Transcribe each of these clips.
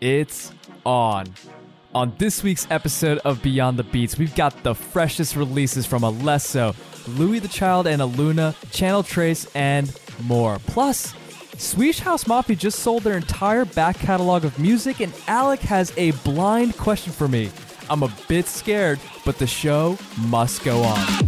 It's on. On this week's episode of Beyond the Beats, we've got the freshest releases from Alesso, Louis the Child and Aluna, Channel Tres, and more. Plus, Swedish House Mafia just sold their entire back catalog of music, and Alec has a blind question for me. I'm a bit scared, but the show must go on.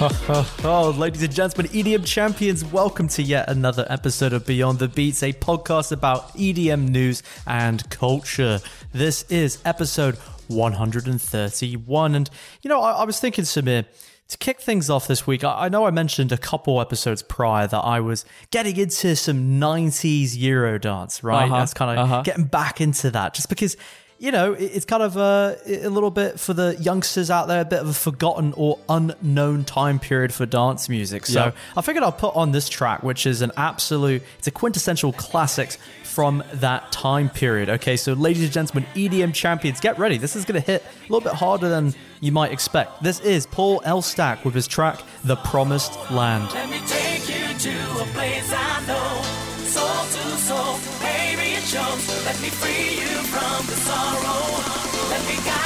Oh, ladies and gentlemen, EDM champions, welcome to yet another episode of Beyond the Beats, a podcast about EDM news and culture. This is episode 131. And, you know, I, I was thinking, Samir, to kick things off this week, I, I know I mentioned a couple episodes prior that I was getting into some 90s Eurodance, right? Uh-huh, That's kind of uh-huh. getting back into that just because you know, it's kind of uh, a, a little bit for the youngsters out there, a bit of a forgotten or unknown time period for dance music. So Yeah. I figured I'll put on this track, which is an absolute, it's a quintessential classics from that time period. Okay, so ladies and gentlemen, EDM champions, get ready. This is going to hit a little bit harder than you might expect. This is Paul Elstak with his track, The Promised Land. Soul to soul, baby, it shows. Let me free you from the sorrow. Let me guide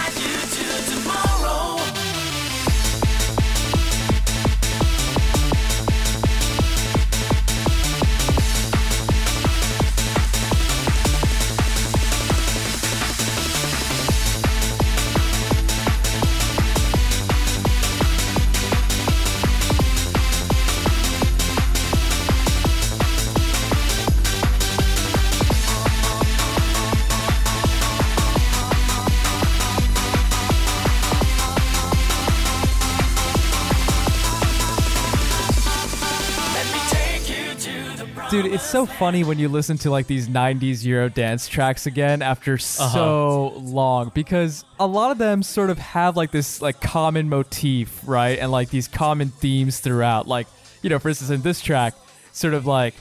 so funny when you listen to like these 90s Euro dance tracks again after uh-huh. so long because a lot of them sort of have like this like common motif, right? And like these common themes throughout. Like, you know, for instance, in this track, sort of like,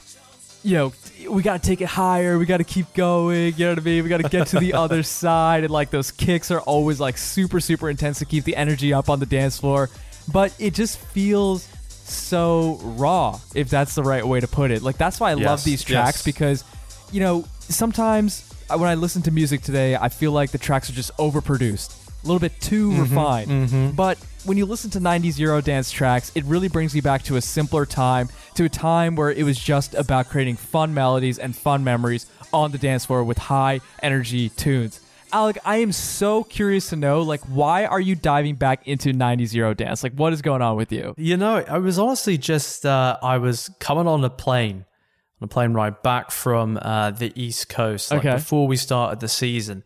you know, we got to take it higher, we got to keep going, you know what I mean? We got to get to the other side. And like those kicks are always like super, super intense to keep the energy up on the dance floor. But it just feels so raw, if that's the right way to put it. Like that's why I love these tracks yes. because, you know, sometimes uh, when I listen to music today, I feel like the tracks are just overproduced, a little bit too Mm-hmm, refined. But when you listen to 90s Eurodance tracks, it really brings you back to a simpler time, to a time where it was just about creating fun melodies and fun memories on the dance floor with high energy tunes. Alec, I am so curious to know, like, why are you diving back into 90s Eurodance? Like, what is going on with you? You know, I was honestly just uh, I was coming on a plane, on a plane ride back from uh, the East Coast, like Okay. before we started the season,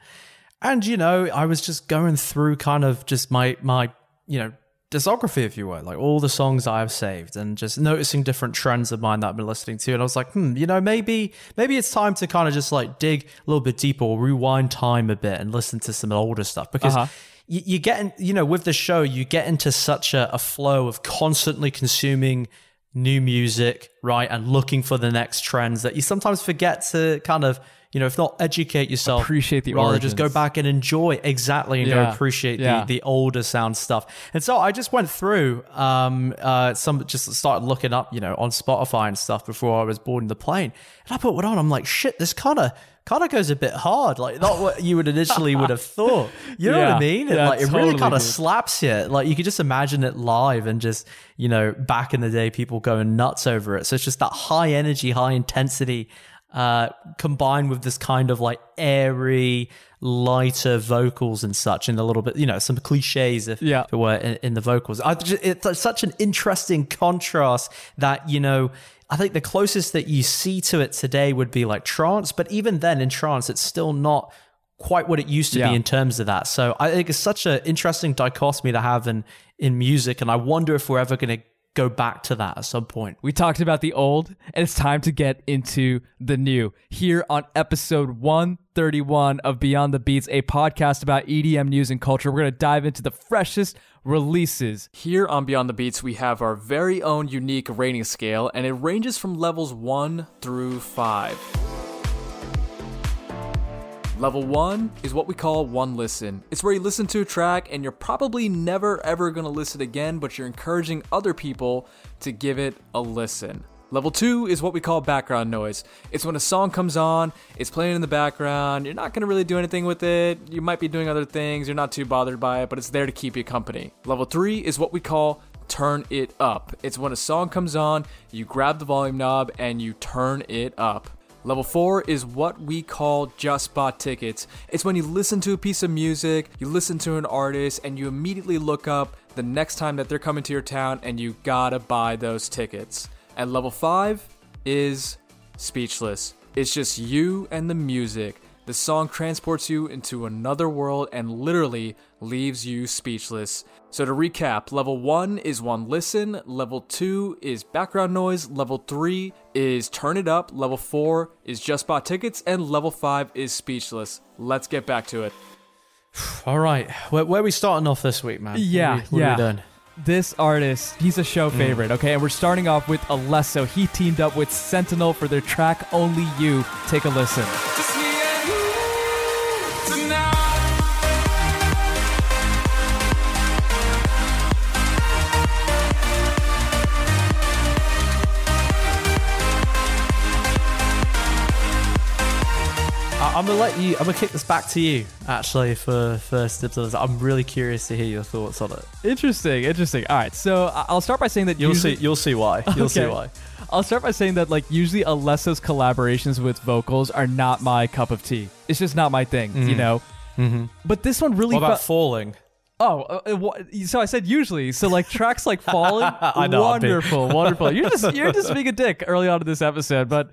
and you know, I was just going through kind of just my my you know discography, if you will, like all the songs I've saved, and just noticing different trends of mine that I've been listening to, and I was like, hmm, you know, maybe maybe it's time to kind of just like dig a little bit deeper, or rewind time a bit, and listen to some older stuff because Uh-huh. you, you get in, you know with the show you get into such a, a flow of constantly consuming new music right and looking for the next trends that you sometimes forget to kind of you know if not educate yourself Appreciate the rather just go back and enjoy. Exactly. And Yeah. go appreciate Yeah. the, the older sound stuff. And so i just went through um uh some just started looking up you know on spotify and stuff before i was boarding the plane. And i put one on. I'm like shit this kind of kind of goes a bit hard. Like not what you would initially would have thought. You know what i mean? Yeah, like it really kind of slaps you. Like you could just imagine it live and just, you know, back in the day, people going nuts over it. So it's just that high energy, high intensity, uh, combined with this kind of like airy, lighter vocals and such, and a little bit, you know, some cliches if, Yeah. if it were in, in the vocals. Just, it's such an interesting contrast that, you know, I think the closest that you see to it today would be like trance, but even then in trance, it's still not quite what it used to Yeah. be in terms of that. So I think it's such an interesting dichotomy to have in in music, and I wonder if we're ever going to go back to that at some point. We talked about the old, and it's time to get into the new. Here on episode 131 of Beyond the Beats, a podcast about EDM news and culture, we're going to dive into the freshest releases. Here on Beyond the Beats, we have our very own unique rating scale, and it ranges from levels 1 through 5. Level 1 is what we call one listen. It's where you listen to a track and you're probably never ever to listen again, but you're encouraging other people to give it a listen. Level 2 is what we call background noise. It's when a song comes on, it's playing in the background, you're not to really do anything with it, you might be doing other things, you're not too bothered by it, but it's there to keep you company. Level 3 is what we call turn it up. It's when a song comes on, you grab the volume knob and you turn it up. Level 4 is what we call just bought tickets. It's when you listen to a piece of music, you listen to an artist, and you immediately look up the next time that they're coming to your town and you gotta buy those tickets. And level 5 is speechless. It's just you and the music. The song transports you into another world and literally leaves you speechless. So to recap, level 1 is one listen, level 2 is background noise, level 3 is turn it up, level 4 is just bought tickets, and level 5 is speechless. Let's get back to it. All right, where, where are we starting off this week, man? What are Yeah, we- what yeah. Are we doing? This artist, he's a show mm. favorite, okay? And we're starting off with Alesso. He teamed up with Sentinel for their track Only You. Take a listen. I'm gonna let you. I'm gonna kick this back to you, actually, for first dibs on this. I'm really curious to hear your thoughts on it. Interesting, interesting. All right, so I'll start by saying that You'll usually- see. You'll see why. You'll see why. I'll start by saying that like usually Alesso's collaborations with vocals are not my cup of tea. It's just not my thing, you know. Mm-hmm. But this one really What about falling? Oh, uh, uh, so I said usually. So like tracks like falling, I know, wonderful, wonderful. You're just you're just being a dick early on in this episode, but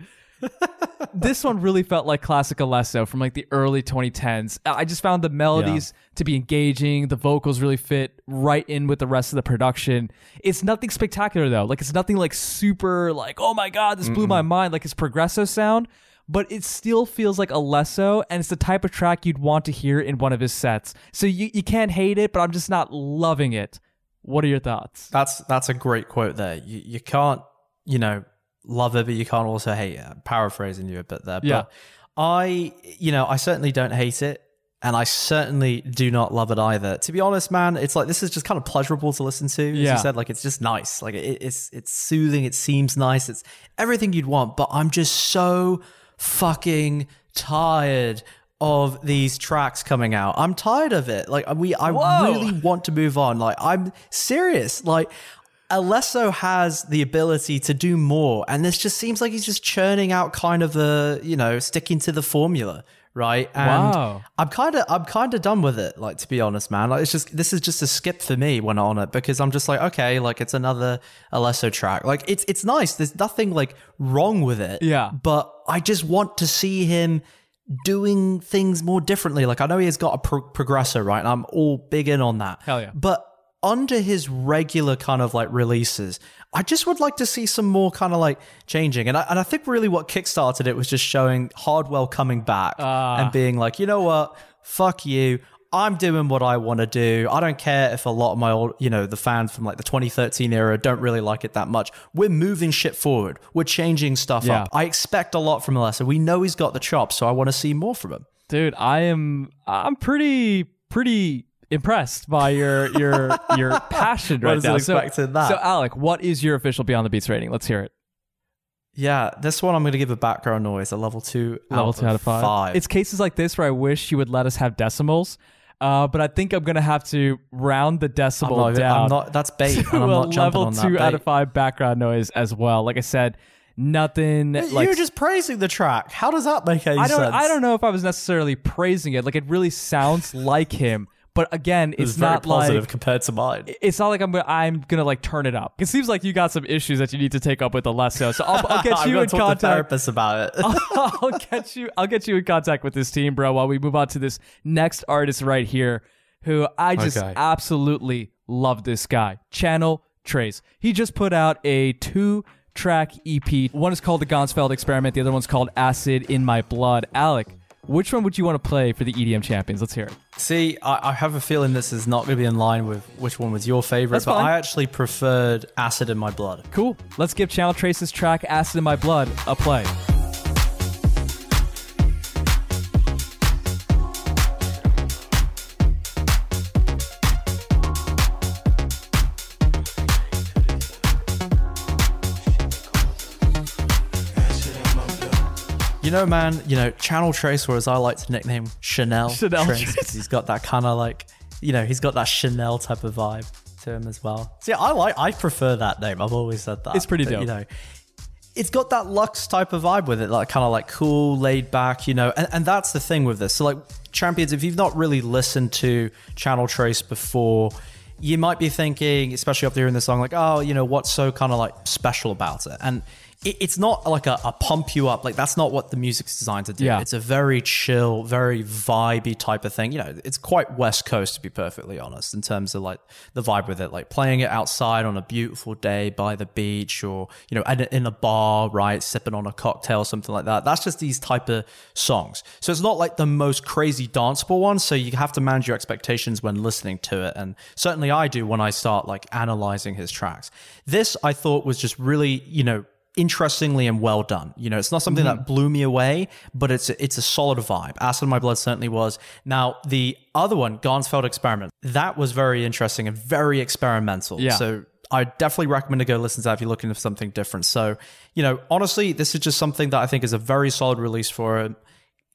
this one really felt like classic Alesso from like the early 2010s. I just found the melodies to be engaging. The vocals really fit right in with the rest of the production. It's nothing spectacular though. Like it's nothing like super like oh my god, this blew my mind. Like it's progresso sound. But it still feels like Alesso, and it's the type of track you'd want to hear in one of his sets. So you, you can't hate it, but I'm just not loving it. What are your thoughts? That's that's a great quote there. You you can't you know love it, but you can't also hate it. I'm paraphrasing you a bit there, Yeah. but I you know I certainly don't hate it. And I certainly do not love it either. To be honest, man, it's like this is just kind of pleasurable to listen to. As Yeah. you said, like it's just nice. Like it, it's it's soothing. It seems nice. It's everything you'd want. But I'm just so fucking tired of these tracks coming out. I'm tired of it. Like we, I Whoa. really want to move on. Like I'm serious. Like Alesso has the ability to do more, and this just seems like he's just churning out kind of a you know sticking to the formula, right? And Wow. I'm kind of I'm kind of done with it. Like to be honest, man. Like it's just this is just a skip for me when I'm on it because I'm just like okay, like it's another Alesso track. Like it's it's nice. There's nothing like wrong with it. Yeah. But I just want to see him doing things more differently. Like I know he has got a pro- progressor, right? And I'm all big in on that. Hell yeah. But under his regular kind of like releases, I just would like to see some more kind of like changing. And I, and I think really what kickstarted it was just showing Hardwell coming back Ah. and being like, you know what? Fuck you. I'm doing what I want to do. I don't care if a lot of my old, you know, the fans from like the 2013 era don't really like it that much. We're moving shit forward. We're changing stuff Yeah. up. I expect a lot from Alesso. We know he's got the chops, so I want to see more from him. Dude, I am I'm pretty pretty impressed by your your your passion right now. So, that. so Alec, what is your official Beyond the Beats rating? Let's hear it. Yeah, this one I'm going to give a background noise, a level two, Level out two out of five. five. It's cases like this where I wish you would let us have decimals. Uh, but I think I'm gonna have to round the I'm decibel not, down. I'm not. That's bait, to and I'm not jumping level on that. two out bait. of five background noise as well. Like I said, nothing like You're just praising the track. How does that make any I don't sense? I don't know if I was necessarily praising it. Like it really sounds like him, but again, it's, It's very not positive like compared to mine. it's not like I'm gonna, I'm gonna like turn it up. It seems like you got some issues that you need to take up with Alesso. So I'll, I'll get I'm you going in to talk to contact. therapist about it. I'll get you. I'll get you in contact with this team, bro. While we move on to this next artist right here, who I just Okay. absolutely love. This guy, Channel Tres. He just put out a two-track EP. One is called the Ganzfeld Experiment. The other one's called Acid in My Blood. Alec, which one would you want to play for the EDM champions? Let's hear it. See, I, I have a feeling this is not going to be in line with which one was your favorite, That's but fine. I actually preferred Acid in My Blood. Cool. Let's give Channel Tres's track "Acid in My Blood" a play. You know, man, you know, Channel Tres, or as I like to nickname Chanel. Chanel Tres. 'cause He's got that kind of like, you know, he's got that Chanel type of vibe to him as well. See, I like, I prefer that name. I've always said that. It's pretty But, dope. You know, it's got that luxe type of vibe with it, like kind of like cool, laid back, you know, and, and that's the thing with this. So, like, Champions, if you've not really listened to Channel Tres before, you might be thinking, especially up there in the song, like, oh, you know, what's so kind of like special about it? And it, it's not like a, a pump you up. Like, that's not what the music's designed to do. Yeah. It's a very chill, very vibey type of thing. You know, it's quite West Coast, to be perfectly honest, in terms of like the vibe with it, like playing it outside on a beautiful day by the beach or, you know, in a- in a bar, right, sipping on a cocktail, something like that. That's just these type of songs. So it's not like the most crazy danceable one. So you have to manage your expectations when listening to it. And certainly I do when I start like analyzing his tracks. This I thought was just really, you know, interestingly and well done. You know, it's not something Mm-hmm. that blew me away, but it's it's a solid vibe. Acid in My Blood certainly was. Now the other one, Ganzfeld Experiment, that was very interesting and very experimental. Yeah. So I definitely recommend to go listen to that if you're looking for something different. So, you know, honestly, this is just something that I think is a very solid release for a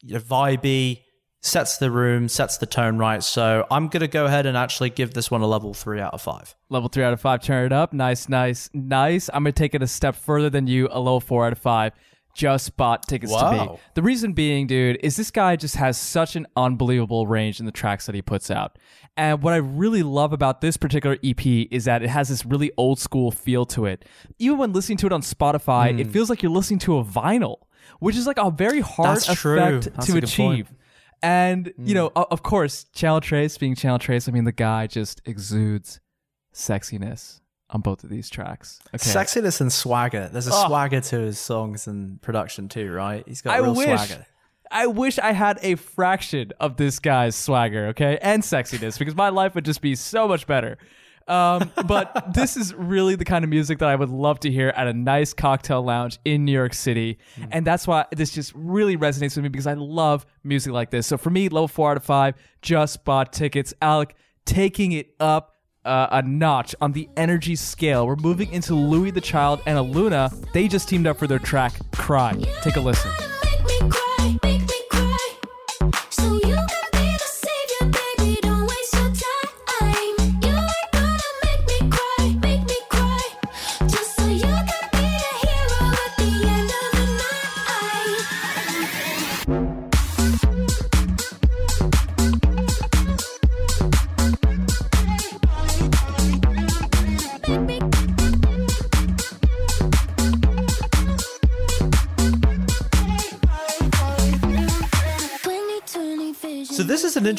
You know, vibey, sets the room, sets the tone right. So I'm gonna go ahead and actually give this one a level three out of five. Level three out of five, turn it up. Nice, nice, nice. I'm gonna take it a step further than you, a level four out of five. Just bought tickets to be. The reason being, dude, is this guy just has such an unbelievable range in the tracks that he puts out. And what I really love about this particular EP is that it has this really old school feel to it. Even when listening to it on Spotify, Hmm. it feels like you're listening to a vinyl, which is like a very hard That's effect to achieve. point. And, you know, mm. of course, Channel Tres being Channel Tres, I mean, the guy just exudes sexiness on both of these tracks. Okay. Sexiness and swagger. There's a Oh. swagger to his songs and production too, right? He's got I real wish. swagger. I wish I had a fraction of this guy's swagger, okay, and sexiness, because my life would just be so much better. Um, but this is really the kind of music that I would love to hear at a nice cocktail lounge in New York City, and that's why this just really resonates with me because I love music like this. So for me, level four out of five. Just bought tickets. Alec taking it up uh, a notch on the energy scale. We're moving into Louis the Child and Aluna. They just teamed up for their track "Cry." Take a listen.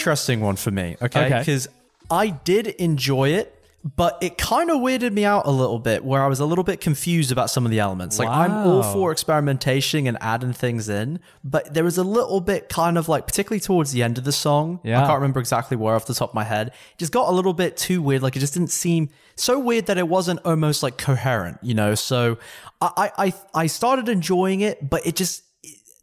Interesting one for me, okay? Okay. Because I did enjoy it, but it kind of weirded me out a little bit where I was a little bit confused about some of the elements. Like I'm all for experimentation and adding things in, but there was a little bit kind of like, particularly towards the end of the song. Yeah. I can't remember exactly where off the top of my head. It just got a little bit too weird. Like it just didn't seem so weird that it wasn't almost like coherent, you know? So I, I I started enjoying it, but it just,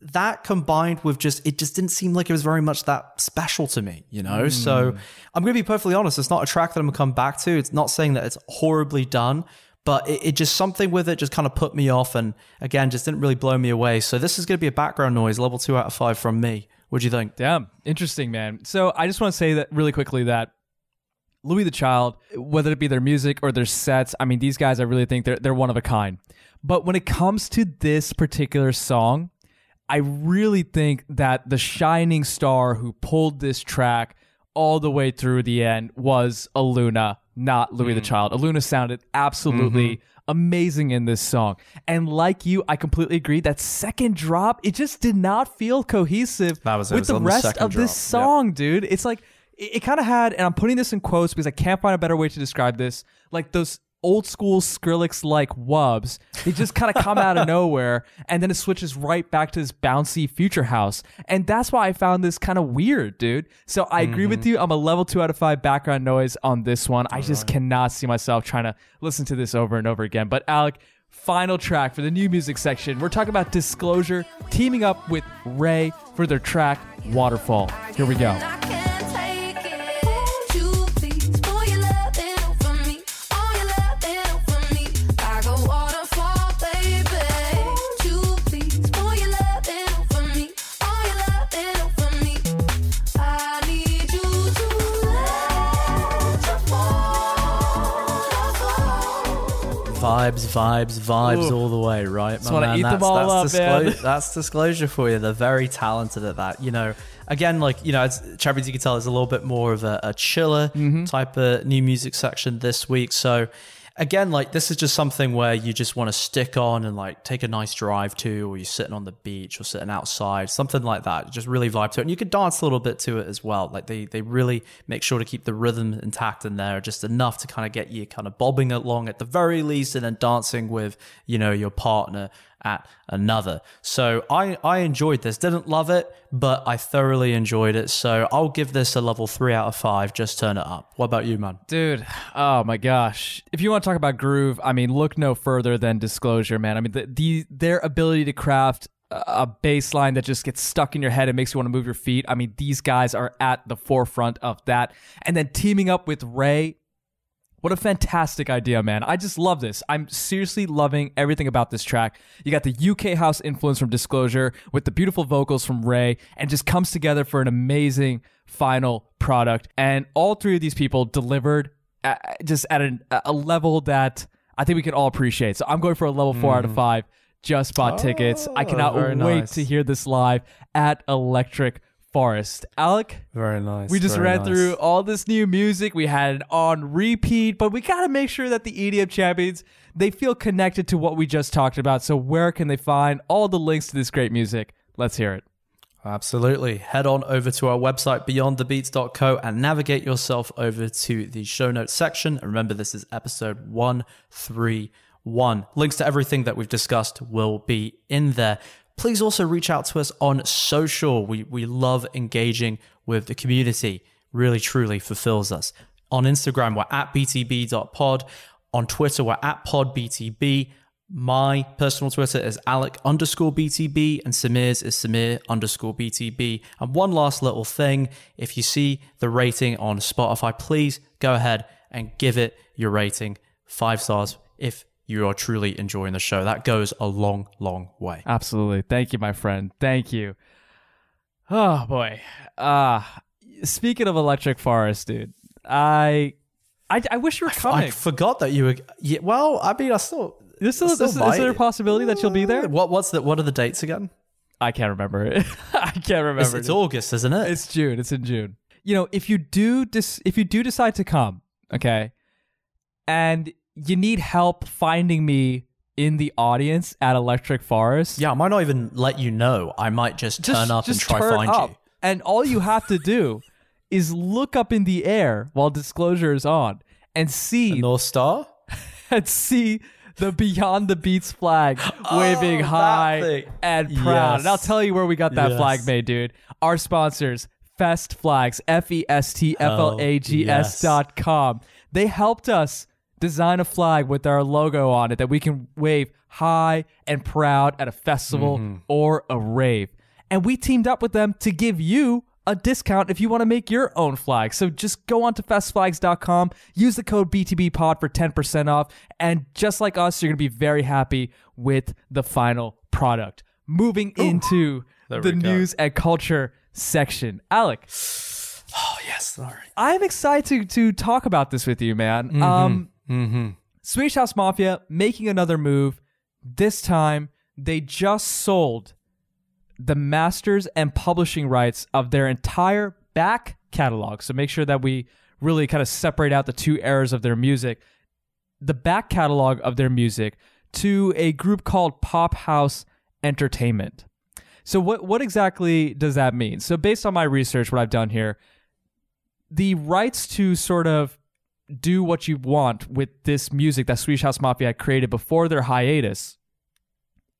that combined with just it just didn't seem like it was very much that special to me you know? So hmm. i'm gonna be perfectly honest it's not a track that i'm gonna come back to. It's not saying that it's horribly done but it, it just something with it just kind of put me off and again just didn't really blow me away. So this is gonna be a background noise level two out of five from me. What do you think? Damn, interesting, man. So I just want to say that really quickly that Louis the Child, whether it be their music or their sets, I mean, these guys, I really think they're they're one of a kind. But when it comes to this particular song, I really think that the shining star who pulled this track all the way through the end was Aluna, not Louis Mm. the Child. Aluna sounded absolutely Mm-hmm. amazing in this song. And like you, I completely agree. That second drop, it just did not feel cohesive was it. It with the the rest second of this drop. Yep. song, dude. It's like it, it kind of had, and I'm putting this in quotes because I can't find a better way to describe this. Like those old school Skrillex like wubs, they just kind of come out of nowhere, and then it switches right back to this bouncy future house, and that's why I found this kind of weird, dude. So I agree with Mm-hmm. you. I'm a level two out of five background noise on this one. I just cannot see myself trying to listen to this over and over again. But Alec. Final track for the new music section. We're talking about Disclosure teaming up with RAYE for their track Waterfall. Here we go. Vibes, vibes, vibes all the way, right? Just man? eat them that's, all that's up, man. That's disclosure for you. They're very talented at that. You know, again, like, you know, it's, Champions, you can tell, is a little bit more of a, a chiller Mm-hmm. type of new music section this week. So, again, like, this is just something where you just want to stick on and, like, take a nice drive to, or you're sitting on the beach or sitting outside, something like that. Just really vibe to it. And you can dance a little bit to it as well. Like, they, they really make sure to keep the rhythm intact in there, just enough to kind of get you kind of bobbing along at the very least and then dancing with, you know, your partner at another. So I, I enjoyed this. Didn't love it, but I thoroughly enjoyed it. So I'll give this a level three out of five. Just turn it up. What about you, man? Dude, oh my gosh. If you want to talk about groove, I mean, look no further than Disclosure, man. I mean, the, the their ability to craft a baseline that just gets stuck in your head and makes you want to move your feet. I mean, these guys are at the forefront of that. And then teaming up with RAYE, what a fantastic idea, man. I just love this. I'm seriously loving everything about this track. You got the UK house influence from Disclosure with the beautiful vocals from RAYE and just comes together for an amazing final product. And all three of these people delivered at, just at an, a level that I think we can all appreciate. So I'm going for a level 4 out of mm. 5. Just bought tickets. I cannot oh, wait nice. to hear this live at Electric Forest. Alec, Very nice. we just ran through all this new music. We had it on repeat, but we got to make sure that the EDM champions they feel connected to what we just talked about. So where can they find all the links to this great music? Let's hear it. Absolutely. Head on over to our website, beyondthebeats.co, and navigate yourself over to the show notes section. And remember, this is episode 131. Links to everything that we've discussed will be in there. Please also reach out to us on social. We, we love engaging with the community. Really, truly fulfills us. On Instagram, we're at btb.pod. On Twitter, we're at podbtb. My personal Twitter is Alec underscore BTB and Samir's is Samir underscore BTB. And one last little thing if you see the rating on Spotify, please go ahead and give it your rating five stars if you are truly enjoying the show. That goes a long, long way. Absolutely. Thank you, my friend. Thank you. Oh boy. Ah, speaking of Electric Forest, dude, I, I, I wish you were coming. I forgot that you were. Yeah, well, I mean, I still. Is, still, I is, still is there a possibility that you'll be there? What? What's the? What are the dates again? I can't remember it. I can't remember. It's, it's. August, isn't it? It's June. It's in June. You know, if you do dis- if you do decide to come, okay, and you need help finding me in the audience at Electric Forest, yeah, I might not even let you know. I might just, just turn up just and try turn find up. you. And all you have to do is look up in the air while disclosure is on and see North Star. and see the Beyond the Beats flag oh, waving Oh, high and proud. Yes. And I'll tell you where we got that Yes. flag made, dude. Our sponsors, Fest Flags, F E S T F L A G S oh, dot com. They helped us design a flag with our logo on it that we can wave high and proud at a festival Mm-hmm. or a rave. And we teamed up with them to give you a discount if you want to make your own flag. So just go on to festflags.com, use the code BTBpod for 10% off, and just like us, you're going to be very happy with the final product. Moving into the news and culture section. Alec, Oh yes, sorry. I'm excited to, to talk about this with you, man. Um, Mm-hmm. Swedish House Mafia making another move. This time, they just sold the masters and publishing rights of their entire back catalog. So make sure that we really kind of separate out the two eras of their music. The back catalog of their music to a group called Pop House Entertainment. So what what exactly does that mean? So based on my research, what I've done here, the rights to sort of do what you want with this music that Swedish House Mafia created before their hiatus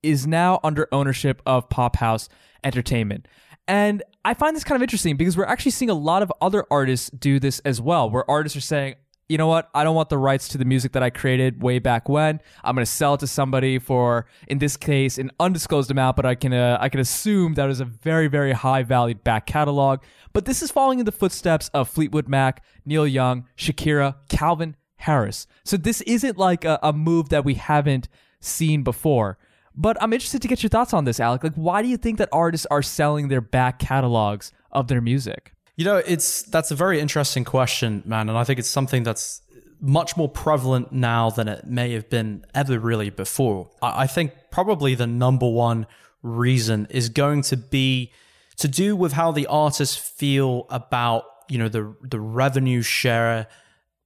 is now under ownership of Pop House Entertainment. And I find this kind of interesting because we're actually seeing a lot of other artists do this as well, where artists are saying, you know what, I don't want the rights to the music that I created way back when. I'm going to sell it to somebody for, in this case, an undisclosed amount, but I can uh, I can assume that is a very very high valued back catalog. But this is following in the footsteps of Fleetwood Mac, Neil Young, Shakira, Calvin Harris. So this isn't like a, a move that we haven't seen before. But I'm interested to get your thoughts on this, Alec. Like, why do you think that artists are selling their back catalogs of their music? You know, it's that's a very interesting question, man, and I think it's something that's much more prevalent now than it may have been ever really before. I, I think probably the number one reason is going to be to do with how the artists feel about you know the the revenue share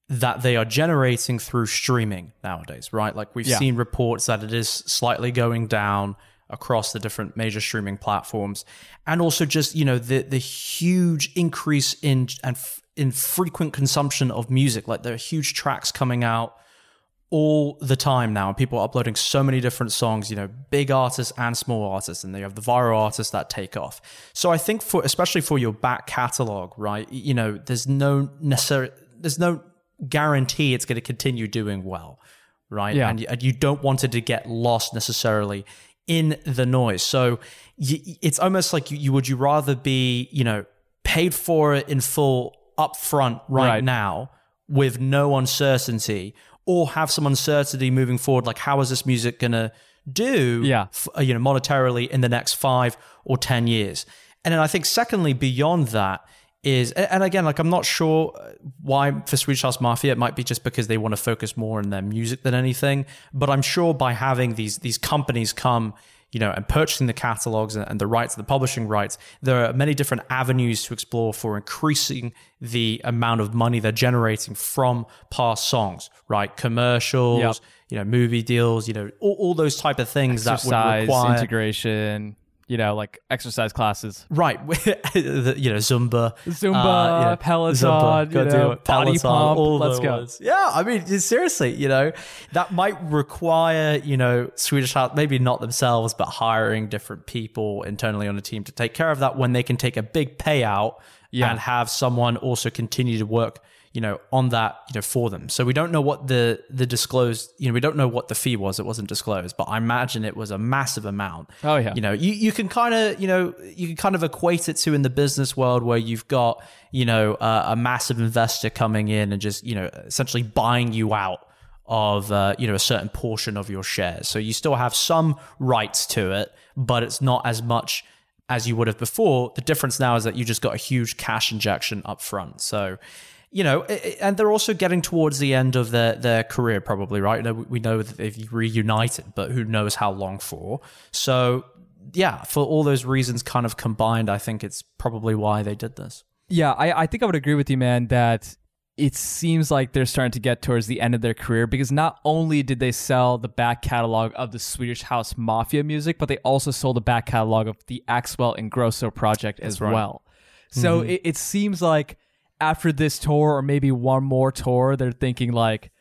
that they are generating through streaming nowadays, right? Like we've Yeah. seen reports that it is slightly going down across the different major streaming platforms, and also just you know the the huge increase in and f- in frequent consumption of music. Like there are huge tracks coming out all the time now. And people are uploading so many different songs, you know, big artists and small artists, and they have the viral artists that take off. So I think for especially for your back catalog, right? You know, there's no necessary there's no guarantee it's going to continue doing well, right? Yeah. And, you- and you don't want it to get lost necessarily in the noise. So y it's almost like you, you would you rather be, you know, paid for it in full upfront right, Right. now with no uncertainty or have some uncertainty moving forward like how is this music going to do Yeah. f- uh, you know monetarily in the next 5 or 10 years and then i think secondly beyond that is and again like i'm not sure uh, why for swedish house mafia it might be just because they want to focus more on their music than anything but i'm sure by having these these companies come you know, and purchasing the catalogs and, and the rights, the publishing rights, there are many different avenues to explore for increasing the amount of money they're generating from past songs, right? Commercials, Yep. you know, movie deals, you know, all, all those type of things that would require integration, you know, like exercise classes. Right, you know, Zumba, uh, Zumba, you know, Peloton, gotta you know, body Peloton, pump, all let's go. ones. Yeah, I mean, seriously, you know, that might require, you know, Swedish House, maybe not themselves, but hiring different people internally on a team to take care of that when they can take a big payout Yeah. and have someone also continue to work you know on that you know for them. So we don't know what the the disclosed you know we don't know what the fee was. It wasn't disclosed but i imagine it was a massive amount. Oh, yeah. you know you, you can kind of you know you can kind of equate it to in the business world where you've got you know uh, a massive investor coming in and just you know essentially buying you out of uh, you know a certain portion of your shares. So you still have some rights to it but it's not as much as you would have before. The difference now is that you just got a huge cash injection up front so you know, and they're also getting towards the end of their, their career, probably, right? We know that they've reunited, but who knows how long for. So, yeah, for all those reasons kind of combined, I think it's probably why they did this. Yeah, I, I think I would agree with you, man, that it seems like they're starting to get towards the end of their career because not only did they sell the back catalog of the Swedish House Mafia music, but they also sold the back catalog of the Axwell and Ingrosso project as right. well. So mm-hmm. it, it seems like after this tour or maybe one more tour, they're thinking like,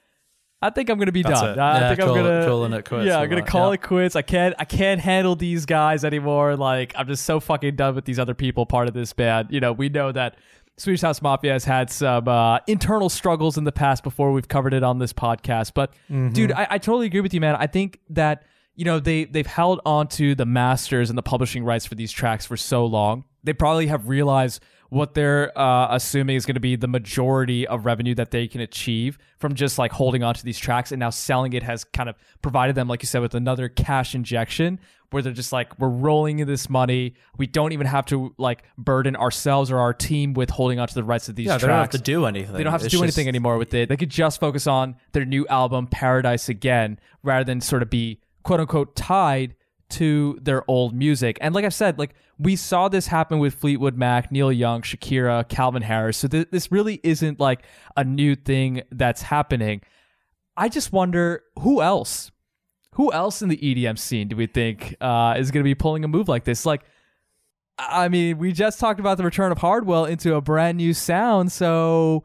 I think I'm gonna be That's done. it. I Yeah, think I'm gonna calling it quits Yeah, I'm gonna that, call yeah. it quits. I can't I can't handle these guys anymore. Like I'm just so fucking done with these other people part of this band. You know, we know that Swedish House Mafia has had some uh, internal struggles in the past before we've covered it on this podcast. But Mm-hmm. dude, I, I totally agree with you, man. I think that you know they they've held on to the masters and the publishing rights for these tracks for so long. They probably have realized what they're uh, assuming is going to be the majority of revenue that they can achieve from just like holding on to these tracks and now selling it has kind of provided them, like you said, with another cash injection where they're just like, we're rolling in this money. We don't even have to like burden ourselves or our team with holding on to the rights of these Yeah, tracks. they don't have to do anything. They don't have to It's do just- anything anymore with it. They could just focus on their new album, Paradise Again, rather than sort of be quote unquote tied to their old music. And like I said, like we saw this happen with Fleetwood Mac, Neil Young, Shakira, Calvin Harris. So th- this really isn't like a new thing that's happening. I just wonder who else, who else in the EDM scene do we think uh, is going to be pulling a move like this? Like, I mean, we just talked about the return of Hardwell into a brand new sound, so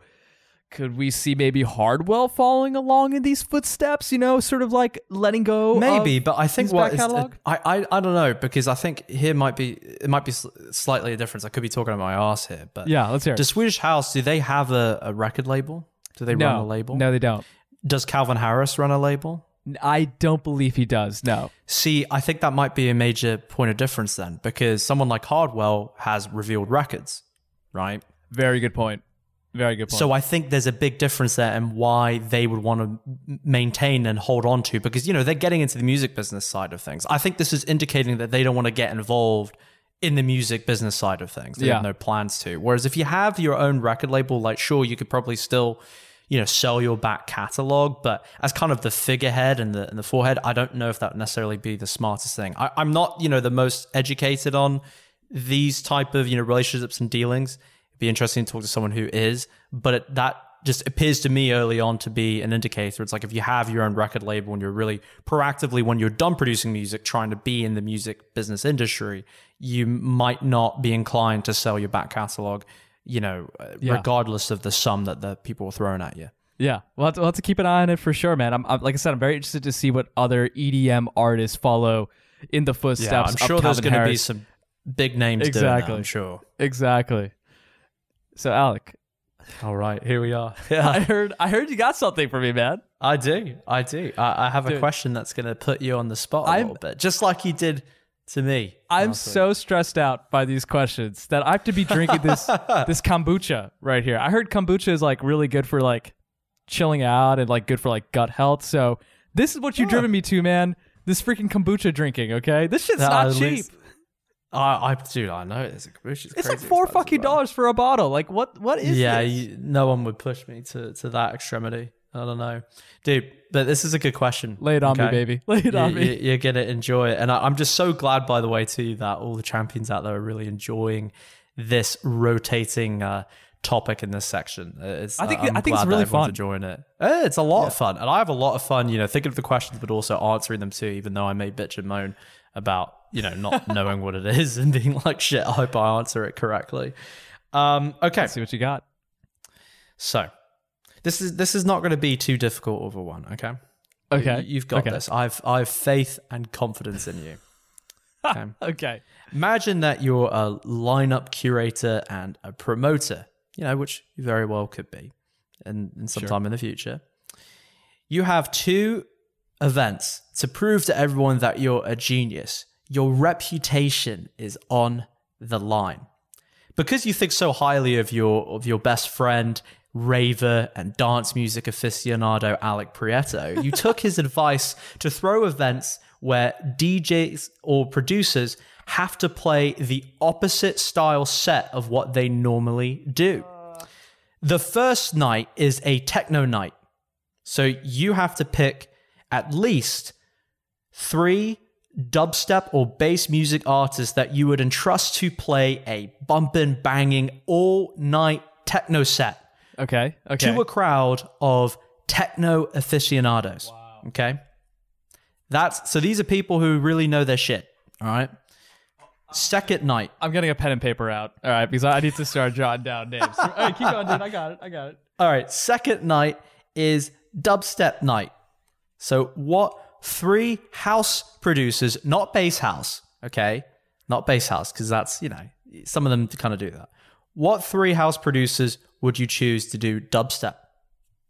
could we see maybe Hardwell following along in these footsteps? You know, sort of like letting go. Maybe, but I think what is, uh, catalog? I, I I don't know because I think here might be it might be slightly a difference. I could be talking about my ass here, but Yeah, let's hear it. Does Swedish House do they have a, a record label? Do they no, run a label? no, they don't. Does Calvin Harris run a label? I don't believe he does. No. See, I think that might be a major point of difference then, because someone like Hardwell has revealed records, right? Very good point. Very good point. So I think there's a big difference there and why they would want to maintain and hold on to because you know they're getting into the music business side of things. I think this is indicating that they don't want to get involved in the music business side of things. They Yeah. have no plans to. Whereas if you have your own record label, like sure you could probably still, you know, sell your back catalog. But as kind of the figurehead and the and the forehead, I don't know if that would necessarily be the smartest thing. I, I'm not, you know, the most educated on these type of you know relationships and dealings. It'd be interesting to talk to someone who is, but it, that just appears to me early on to be an indicator. It's like if you have your own record label and you're really proactively, when you're done producing music, trying to be in the music business industry, you might not be inclined to sell your back catalog, you know, uh, Yeah. regardless of the sum that the people are throwing at you. Yeah, we'll have, to, we'll have to keep an eye on it for sure, man. I'm, I'm like I said, I'm very interested to see what other EDM artists follow in the footsteps. Yeah, I'm sure there's going to be some big names doing Exactly. that, I'm sure. exactly. So, Alec, All right, here we are. Yeah. I heard I heard you got something for me, man. I do. I do. I, I have a question that's going to put you on the spot a I'm- little bit, just like you did to me. I'm week. so stressed out by these questions that I have to be drinking this this kombucha right here. I heard kombucha is like really good for like chilling out and like good for like gut health. So this is what you've driven me to, man. This freaking kombucha drinking, okay? This shit's not cheap. least- I, I, dude, I know it's a kombucha's it's like crazy four fucking dollars for a bottle. Like what? What is Yeah, this? you, no one would push me to to that extremity. I don't know, dude. But this is a good question. Lay it on me, baby. Lay it You- on me. you- You're gonna enjoy it, and I, I'm just so glad, by the way, too, that all the champions out there are really enjoying this rotating uh, topic in this section. Uh, It's, I think- I'm I think it's really fun. Enjoying it. It's a lot of fun, and I have a lot of fun. You know, thinking of the questions, but also answering them too. Even though I may bitch and moan about you know not knowing what it is and being like, shit, I hope I answer it correctly. Um, okay, Let's see what you got. so this is this is not going to be too difficult of a one. Okay. Okay. You- You've got Okay. this. I've I have faith and confidence in you. Okay. Okay. Imagine that you're a lineup curator and a promoter, you know, which you very well could be in, in some time in the future. You have two events to prove to everyone that you're a genius. Your reputation is on the line. Because you think so highly of your of your best friend, raver and dance music aficionado Alec Prieto, you took his advice to throw events where DJs or producers have to play the opposite style set of what they normally do. Uh. The first night is a techno night. So you have to pick at least three dubstep or bass music artists that you would entrust to play a bumping, banging, all night techno set Okay. Okay. to a crowd of techno aficionados. Okay. That's so these are people who really know their shit. All right. Second night. I'm getting a pen and paper out. All right, because I need to start jotting down names. All right, keep going, dude. I got it. I got it. All right. Second night is dubstep night. So what three house producers, not bass house, okay? Not bass house, because that's, you know, some of them kind of do that. What three house producers would you choose to do dubstep?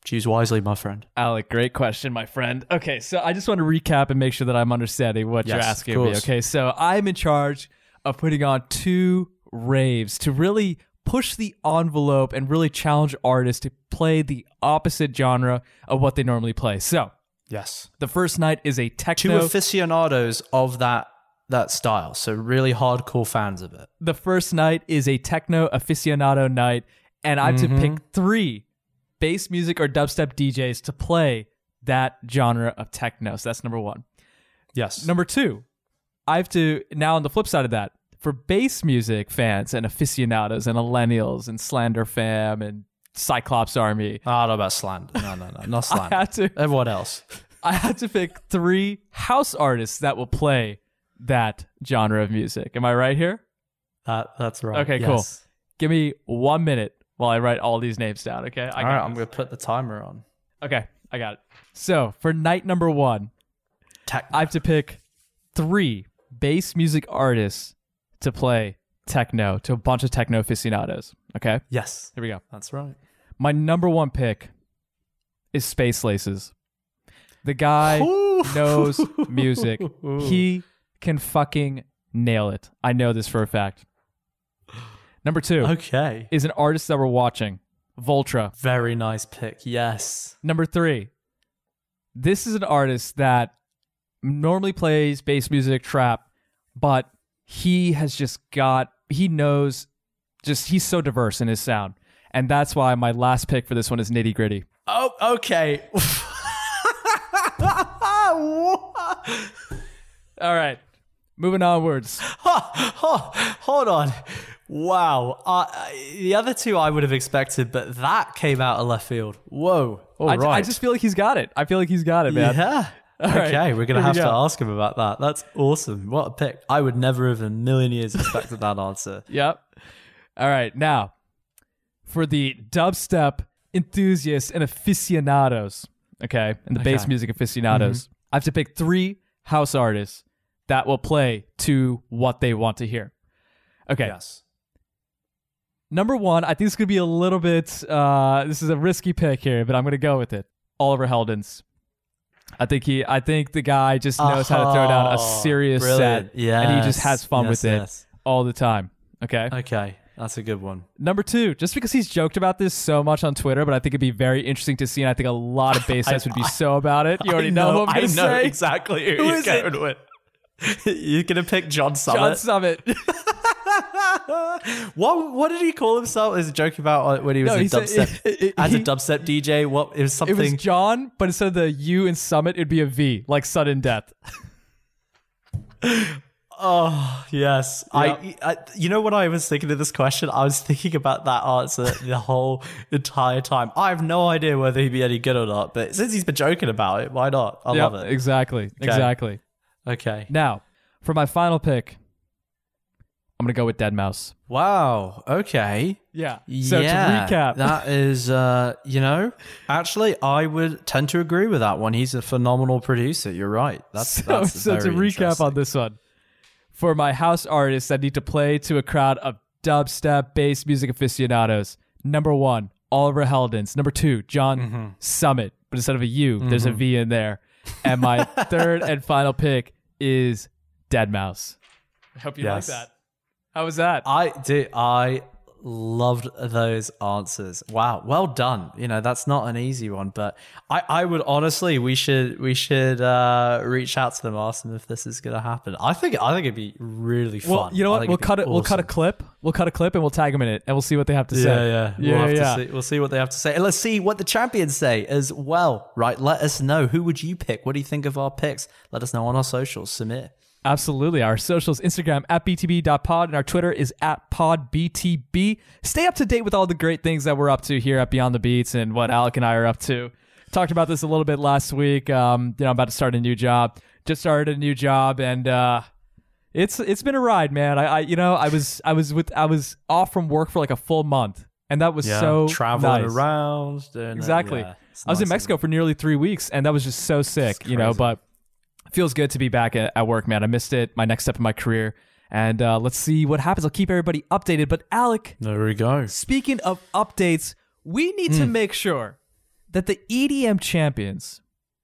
Choose wisely, my friend. Alec, great question, my friend. Okay, so I just want to recap and make sure that I'm understanding what you're asking me. Okay, so I'm in charge of putting on two raves to really push the envelope and really challenge artists to play the opposite genre of what they normally play. So Yes. the first night is a techno. Two aficionados of that that style. So really hardcore fans of it. the first night is a techno aficionado night, and I have to pick mm-hmm. three bass music or dubstep DJs to play that genre of techno. So that's number one. Yes. Number two, I have to now on the flip side of that for bass music fans and aficionados and millennials and Slander Fam and Cyclops Army. I don't know about slander. No, no, no. Not I had to Everyone else. I had to pick three house artists that will play that genre of music. Am I right here? That, that's right. Okay, Yes. cool. Give me one minute while I write all these names down. Okay. I All right. I'm going to put the timer on. Okay, I got it. So for night number one, Tech. I have to pick three bass music artists to play techno to a bunch of techno aficionados. Okay, yes. here we go. That's right. My number one pick is Space Laces. The guy knows music. He can fucking nail it. I know this for a fact. Number two Okay. is an artist that we're watching, Voltra. Very nice pick. Yes. Number three, this is an artist that normally plays bass music, trap, but he has just got, he knows, just he's so diverse in his sound. And that's why my last pick for this one is Nitti Gritti. Oh, okay. All right. Moving onwards. Hold on. Wow. Uh, the other two I would have expected, but that came out of left field. Whoa. All I, right. I just feel like he's got it. I feel like he's got it, man. Yeah. Right, Okay, we're gonna we have to ask him about that. That's awesome. What a pick! I would never have in a million years expected that answer. Yep. All right. Now, for the dubstep enthusiasts and aficionados, okay, and the bass music aficionados, I have to pick three house artists that will play to what they want to hear. Okay. Yes. Number one, I think this could be a little bit. Uh, this is a risky pick here, but I'm going to go with it. Oliver Heldens. I think he. I think the guy just knows how to throw down a Oh, serious brilliant. set, and he just has fun Yes, with it yes. all the time. Okay. Okay, that's a good one. Number two, just because he's joked about this so much on Twitter, but I think it'd be very interesting to see, and I think a lot of bass sets would be so about it. You already know, who I'm I know say. exactly who, Who you're is it? going with. you're gonna pick John Summit. John Summit. what what did he call himself? Is a joke about uh, when he was No, a he said- dubstep as a dubstep DJ? What it was it something? was John, but instead of the U in Summit, it'd be a V, like sudden death. Oh yes, I, I. You know what I was thinking of this question? I was thinking about that answer the whole entire time. I have no idea whether he'd be any good or not, but since he's been joking about it, why not? I Yep, love it. Exactly. Exactly. Okay. Now, for my final pick, I'm gonna go with deadmau5. Wow. Okay. Yeah. So yeah, to recap, that is, uh, you know, actually, I would tend to agree with that one. He's a phenomenal producer. You're right. That's so, that's so to recap on this one, for my house artists that need to play to a crowd of dubstep bass music aficionados, number one, Oliver Heldens. Number two, John Mm-hmm. Summit, but instead of a U, there's a V in there. And my third and final pick is deadmau5. I hope you Yes. like that. How was that? I do. I loved those answers. Wow, well done. You know that's not an easy one, but I, I would honestly we should we should uh, reach out to them, ask them if this is going to happen. I think I think it'd be really fun. well, you know what? We'll cut it. We'll cut a clip. We'll cut a clip and we'll tag them in it, and we'll see what they have to Yeah, say. yeah, yeah, we'll have yeah. To see, we'll see what they have to say, and let's see what the champions say as well. Right? Let us know. Who would you pick? What do you think of our picks? Let us know on our socials. Submit. Absolutely. Our socials, Instagram at btb.pod, and our Twitter is at podbtb. Stay up to date with all the great things that we're up to here at Beyond the Beats and what Alec and I are up to. Talked about this a little bit last week. Um, you know, I'm about to start a new job. Just started a new job, and uh, it's it's been a ride, man. I, I you know I was I was with I was off from work for like a full month, and that was so traveling nice. around. Exactly. Yeah, I was in Mexico for nearly three weeks, and that was just so sick, you know. But feels good to be back at, at work, man. I missed it. My next step in my career, and uh, let's see what happens. I'll keep everybody updated. But Alec, There we go. speaking of updates, we need Hmm. to make sure that the EDM champions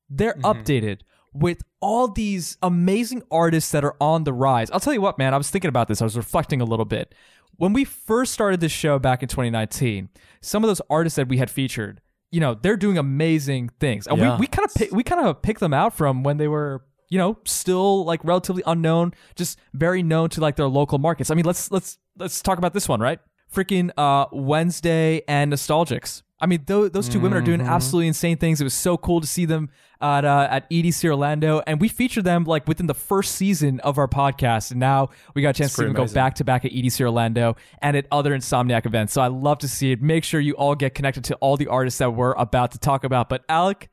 they're Mm-hmm. updated with all these amazing artists that are on the rise. I'll tell you what, man. I was thinking about this. I was reflecting a little bit. When we first started this show back in 2019, some of those artists that we had featured, you know, they're doing amazing things, and Yeah. we we kind of we kind of picked them out from when they were you know still like relatively unknown just very known to like their local markets. I mean let's let's let's talk about this one right? Freaking uh Wenzday and Nostalgix. I mean tho- those two women are doing absolutely insane things. It was so cool to see them at uh, at edc orlando and we featured them like within the first season of our podcast and now we got a chance to see them go back to back at edc orlando and at other insomniac events. So i love to see it. Make sure you all get connected to all the artists that we're about to talk about. But alec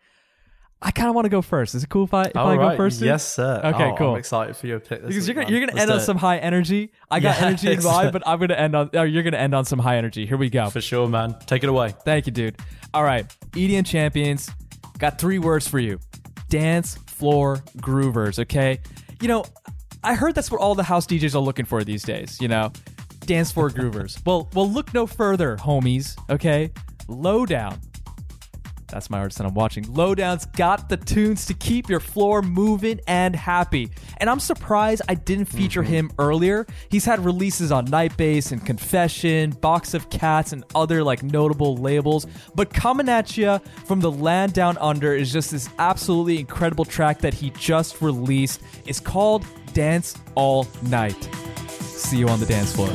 I kind of want to go first. Is it cool if I if I go right. first? dude? Yes, sir. Okay, Oh, cool. I'm excited for your pick. This Because you're gonna you're gonna end on it. some high energy. I got Yeah, energy and vibe, but I'm gonna end on. Oh, you're gonna end on some high energy. Here we go. for sure, man. Take it away. Thank you, dude. All right, EDM champions. Got three words for you: dance floor groovers. Okay, you know, I heard that's what all the house DJs are looking for these days. You know, dance floor groovers. Well, well, look no further, homies. Okay, lowdown. That's my artist that I'm watching. Lowdown's got the tunes to keep your floor moving and happy. And I'm surprised I didn't feature mm-hmm. him earlier. He's had releases on Night Nightbass and Confession, Box of Cats, and other like notable labels. But coming at you from the land down under is just this absolutely incredible track that he just released. It's called Dance All Night. See you on the dance floor.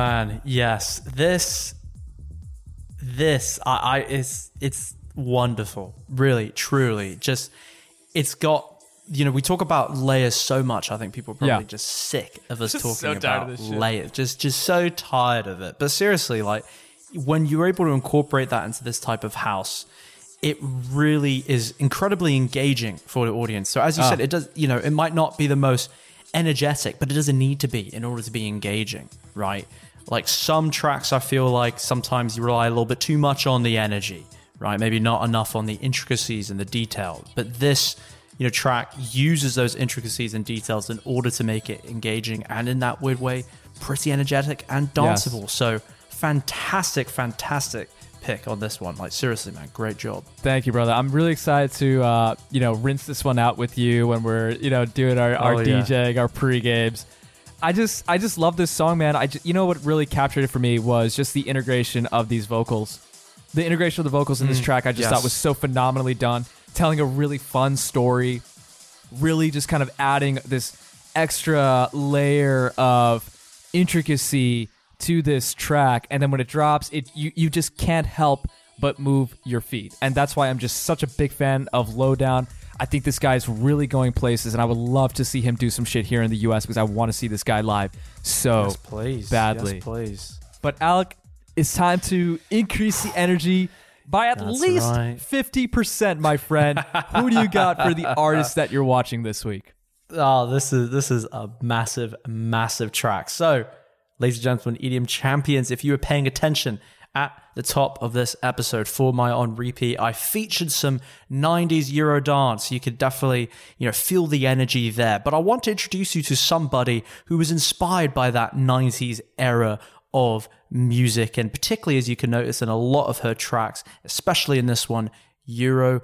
Man, yes. This this I, I it's it's wonderful. Really, truly. Just it's got you know, we talk about layers so much. I think people are probably Yeah. just sick of us Just talking so tired about of this shit. layers. Just just so tired of it. But seriously, like when you're able to incorporate that into this type of house, it really is incredibly engaging for the audience. So as you Ah. said, it does you know, it might not be the most energetic, but it doesn't need to be in order to be engaging, right? Like some tracks I feel like sometimes you rely a little bit too much on the energy, right? Maybe not enough on the intricacies and the detail. But this, you know, track uses those intricacies and details in order to make it engaging and in that weird way, pretty energetic and Yes. danceable. So fantastic, fantastic pick on this one. Like seriously, man, great job. Thank you, brother. I'm really excited to uh, you know rinse this one out with you when we're you know doing our, our Oh, yeah. DJing, our pre games. I just I just love this song, man. I ju- you know what really captured it for me was just the integration of these vocals. The integration of the vocals in this mm, track I just yes. thought was so phenomenally done, telling a really fun story, really just kind of adding this extra layer of intricacy to this track and then when it drops it you, you just can't help but move your feet and that's why i'm just such a big fan of lowdown i think this guy's really going places and i would love to see him do some shit here in the us because i want to see this guy live so yes, please. badly. Yes, please. but alec it's time to increase the energy by at That's least right. 50% my friend who do you got for the artist that you're watching this week Oh, this is this is a massive, massive track. So, ladies and gentlemen, EDM champions, if you were paying attention at the top of this episode for my on repeat, I featured some 90s Euro dance. You could definitely, you know, feel the energy there. But I want to introduce you to somebody who was inspired by that 90s era of music, and particularly as you can notice in a lot of her tracks, especially in this one, Euro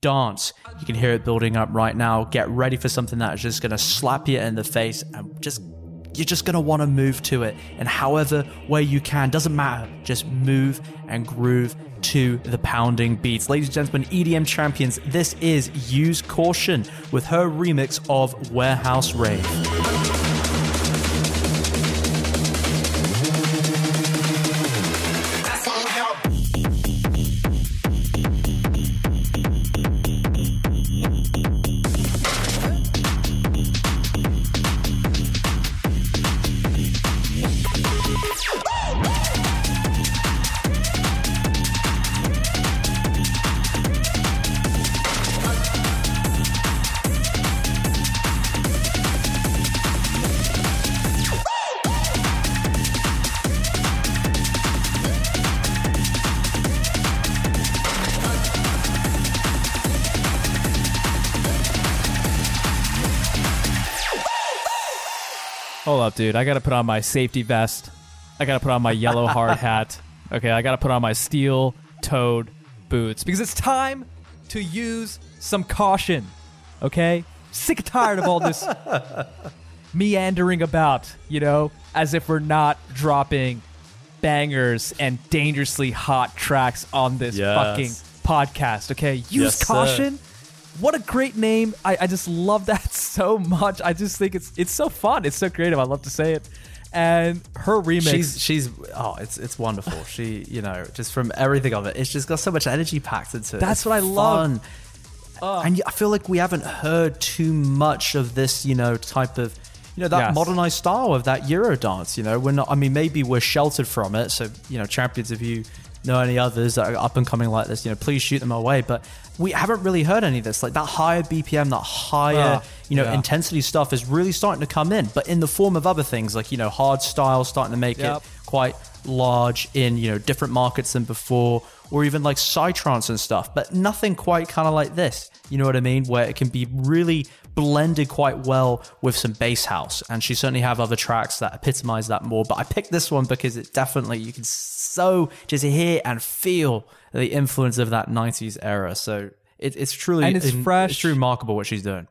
dance. You can hear it building up right now. Get ready for something that is just going to slap you in the face and just you're just going to want to move to it. And however way you can, doesn't matter. Just move and groove to the pounding beats. Ladies and gentlemen, EDM champions, this is Use Caution with her remix of Warehouse Rave. Dude. I gotta put on my safety vest. I gotta put on my yellow hard hat. Okay, I gotta put on my steel toed boots because it's time to use some caution. Okay? Sick and tired of all this meandering about, you know, as if we're not dropping bangers and dangerously hot tracks on this Yes. fucking podcast. Okay? Use Yes, sir. What a great name. I, I just love that so much. I just think it's it's so fun. It's so creative. I love to say it. And her remix She's she's oh it's it's wonderful. She you know just from everything of it, it's just got so much energy packed into it. That's It's what I love. fun. and I feel like we haven't heard too much of this you know type of you know that Yes. modernized style of that Euro dance. You know we're not. I mean maybe we're sheltered from it. So you know champions, if you know any others that are up and coming like this, you know please shoot them away. But we haven't really heard any of this. Like that higher BPM, that higher Ah, you know yeah. intensity stuff is really starting to come in, but in the form of other things like you know hard style starting to make Yep. it quite large in you know different markets than before or even like psytrance and stuff but nothing quite kind of like this you know what i mean where it can be really blended quite well with some bass house and she certainly have other tracks that epitomize that more but i picked this one because it definitely you can so just hear and feel the influence of that 90s era so it, it's truly And it's fresh. it's remarkable what she's doing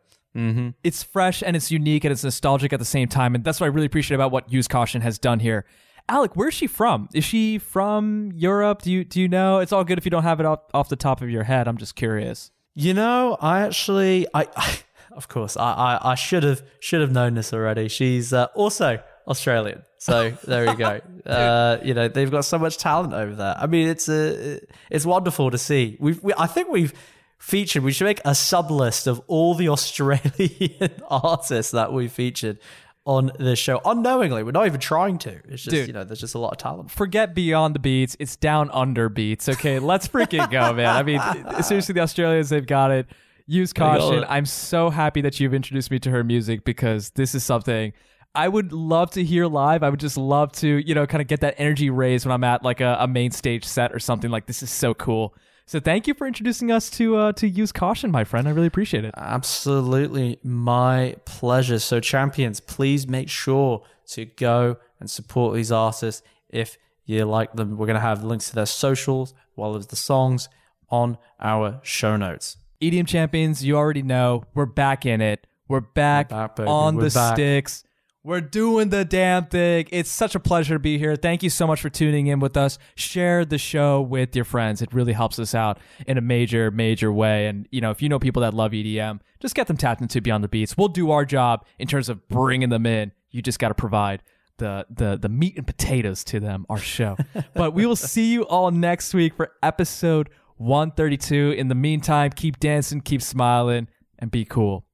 it's fresh and it's unique and it's nostalgic at the same time. And that's what I really appreciate about what Use Caution has done here. Alec, where's she from? Is she from Europe? Do you do you know? It's all good if you don't have it off, off the top of your head. I'm just curious. You know, I actually, I, I of course, I, I, I should have should have known this already. She's uh, also Australian. So there we go. uh, you know, they've got so much talent over there. I mean, it's a, it's wonderful to see. We've, we, I think we've featured. We should make a sub list of all the Australian artists that we featured on this show unknowingly. We're not even trying to. It's just Dude. you know, there's just a lot of talent. Forget beyond the beats. It's down under beats. Okay, let's freaking go, man. I mean, seriously, the Australians, they've got it. Use caution. I'm so happy that you've introduced me to her music because this is something I would love to hear live. I would just love to, you know, kind of get that energy raised when I'm at like a, a main stage set or something. Like this is so cool. So thank you for introducing us to uh, to use caution, my friend. I really appreciate it. Absolutely my pleasure. So, champions, please make sure to go and support these artists if you like them. We're going to have links to their socials, as well as the songs on our show notes. EDM champions, you already know we're back in it. We're back, We're back, on We're the back. sticks. We're doing the damn thing. It's such a pleasure to be here. Thank you so much for tuning in with us. Share the show with your friends. It really helps us out in a major, major way. And, you know, if you know people that love EDM, just get them tapped into Beyond the Beats. We'll do our job in terms of bringing them in. You just got to provide the, the, the meat and potatoes to them, our show. but we will see you all next week for episode 132. In the meantime, keep dancing, keep smiling, and be cool.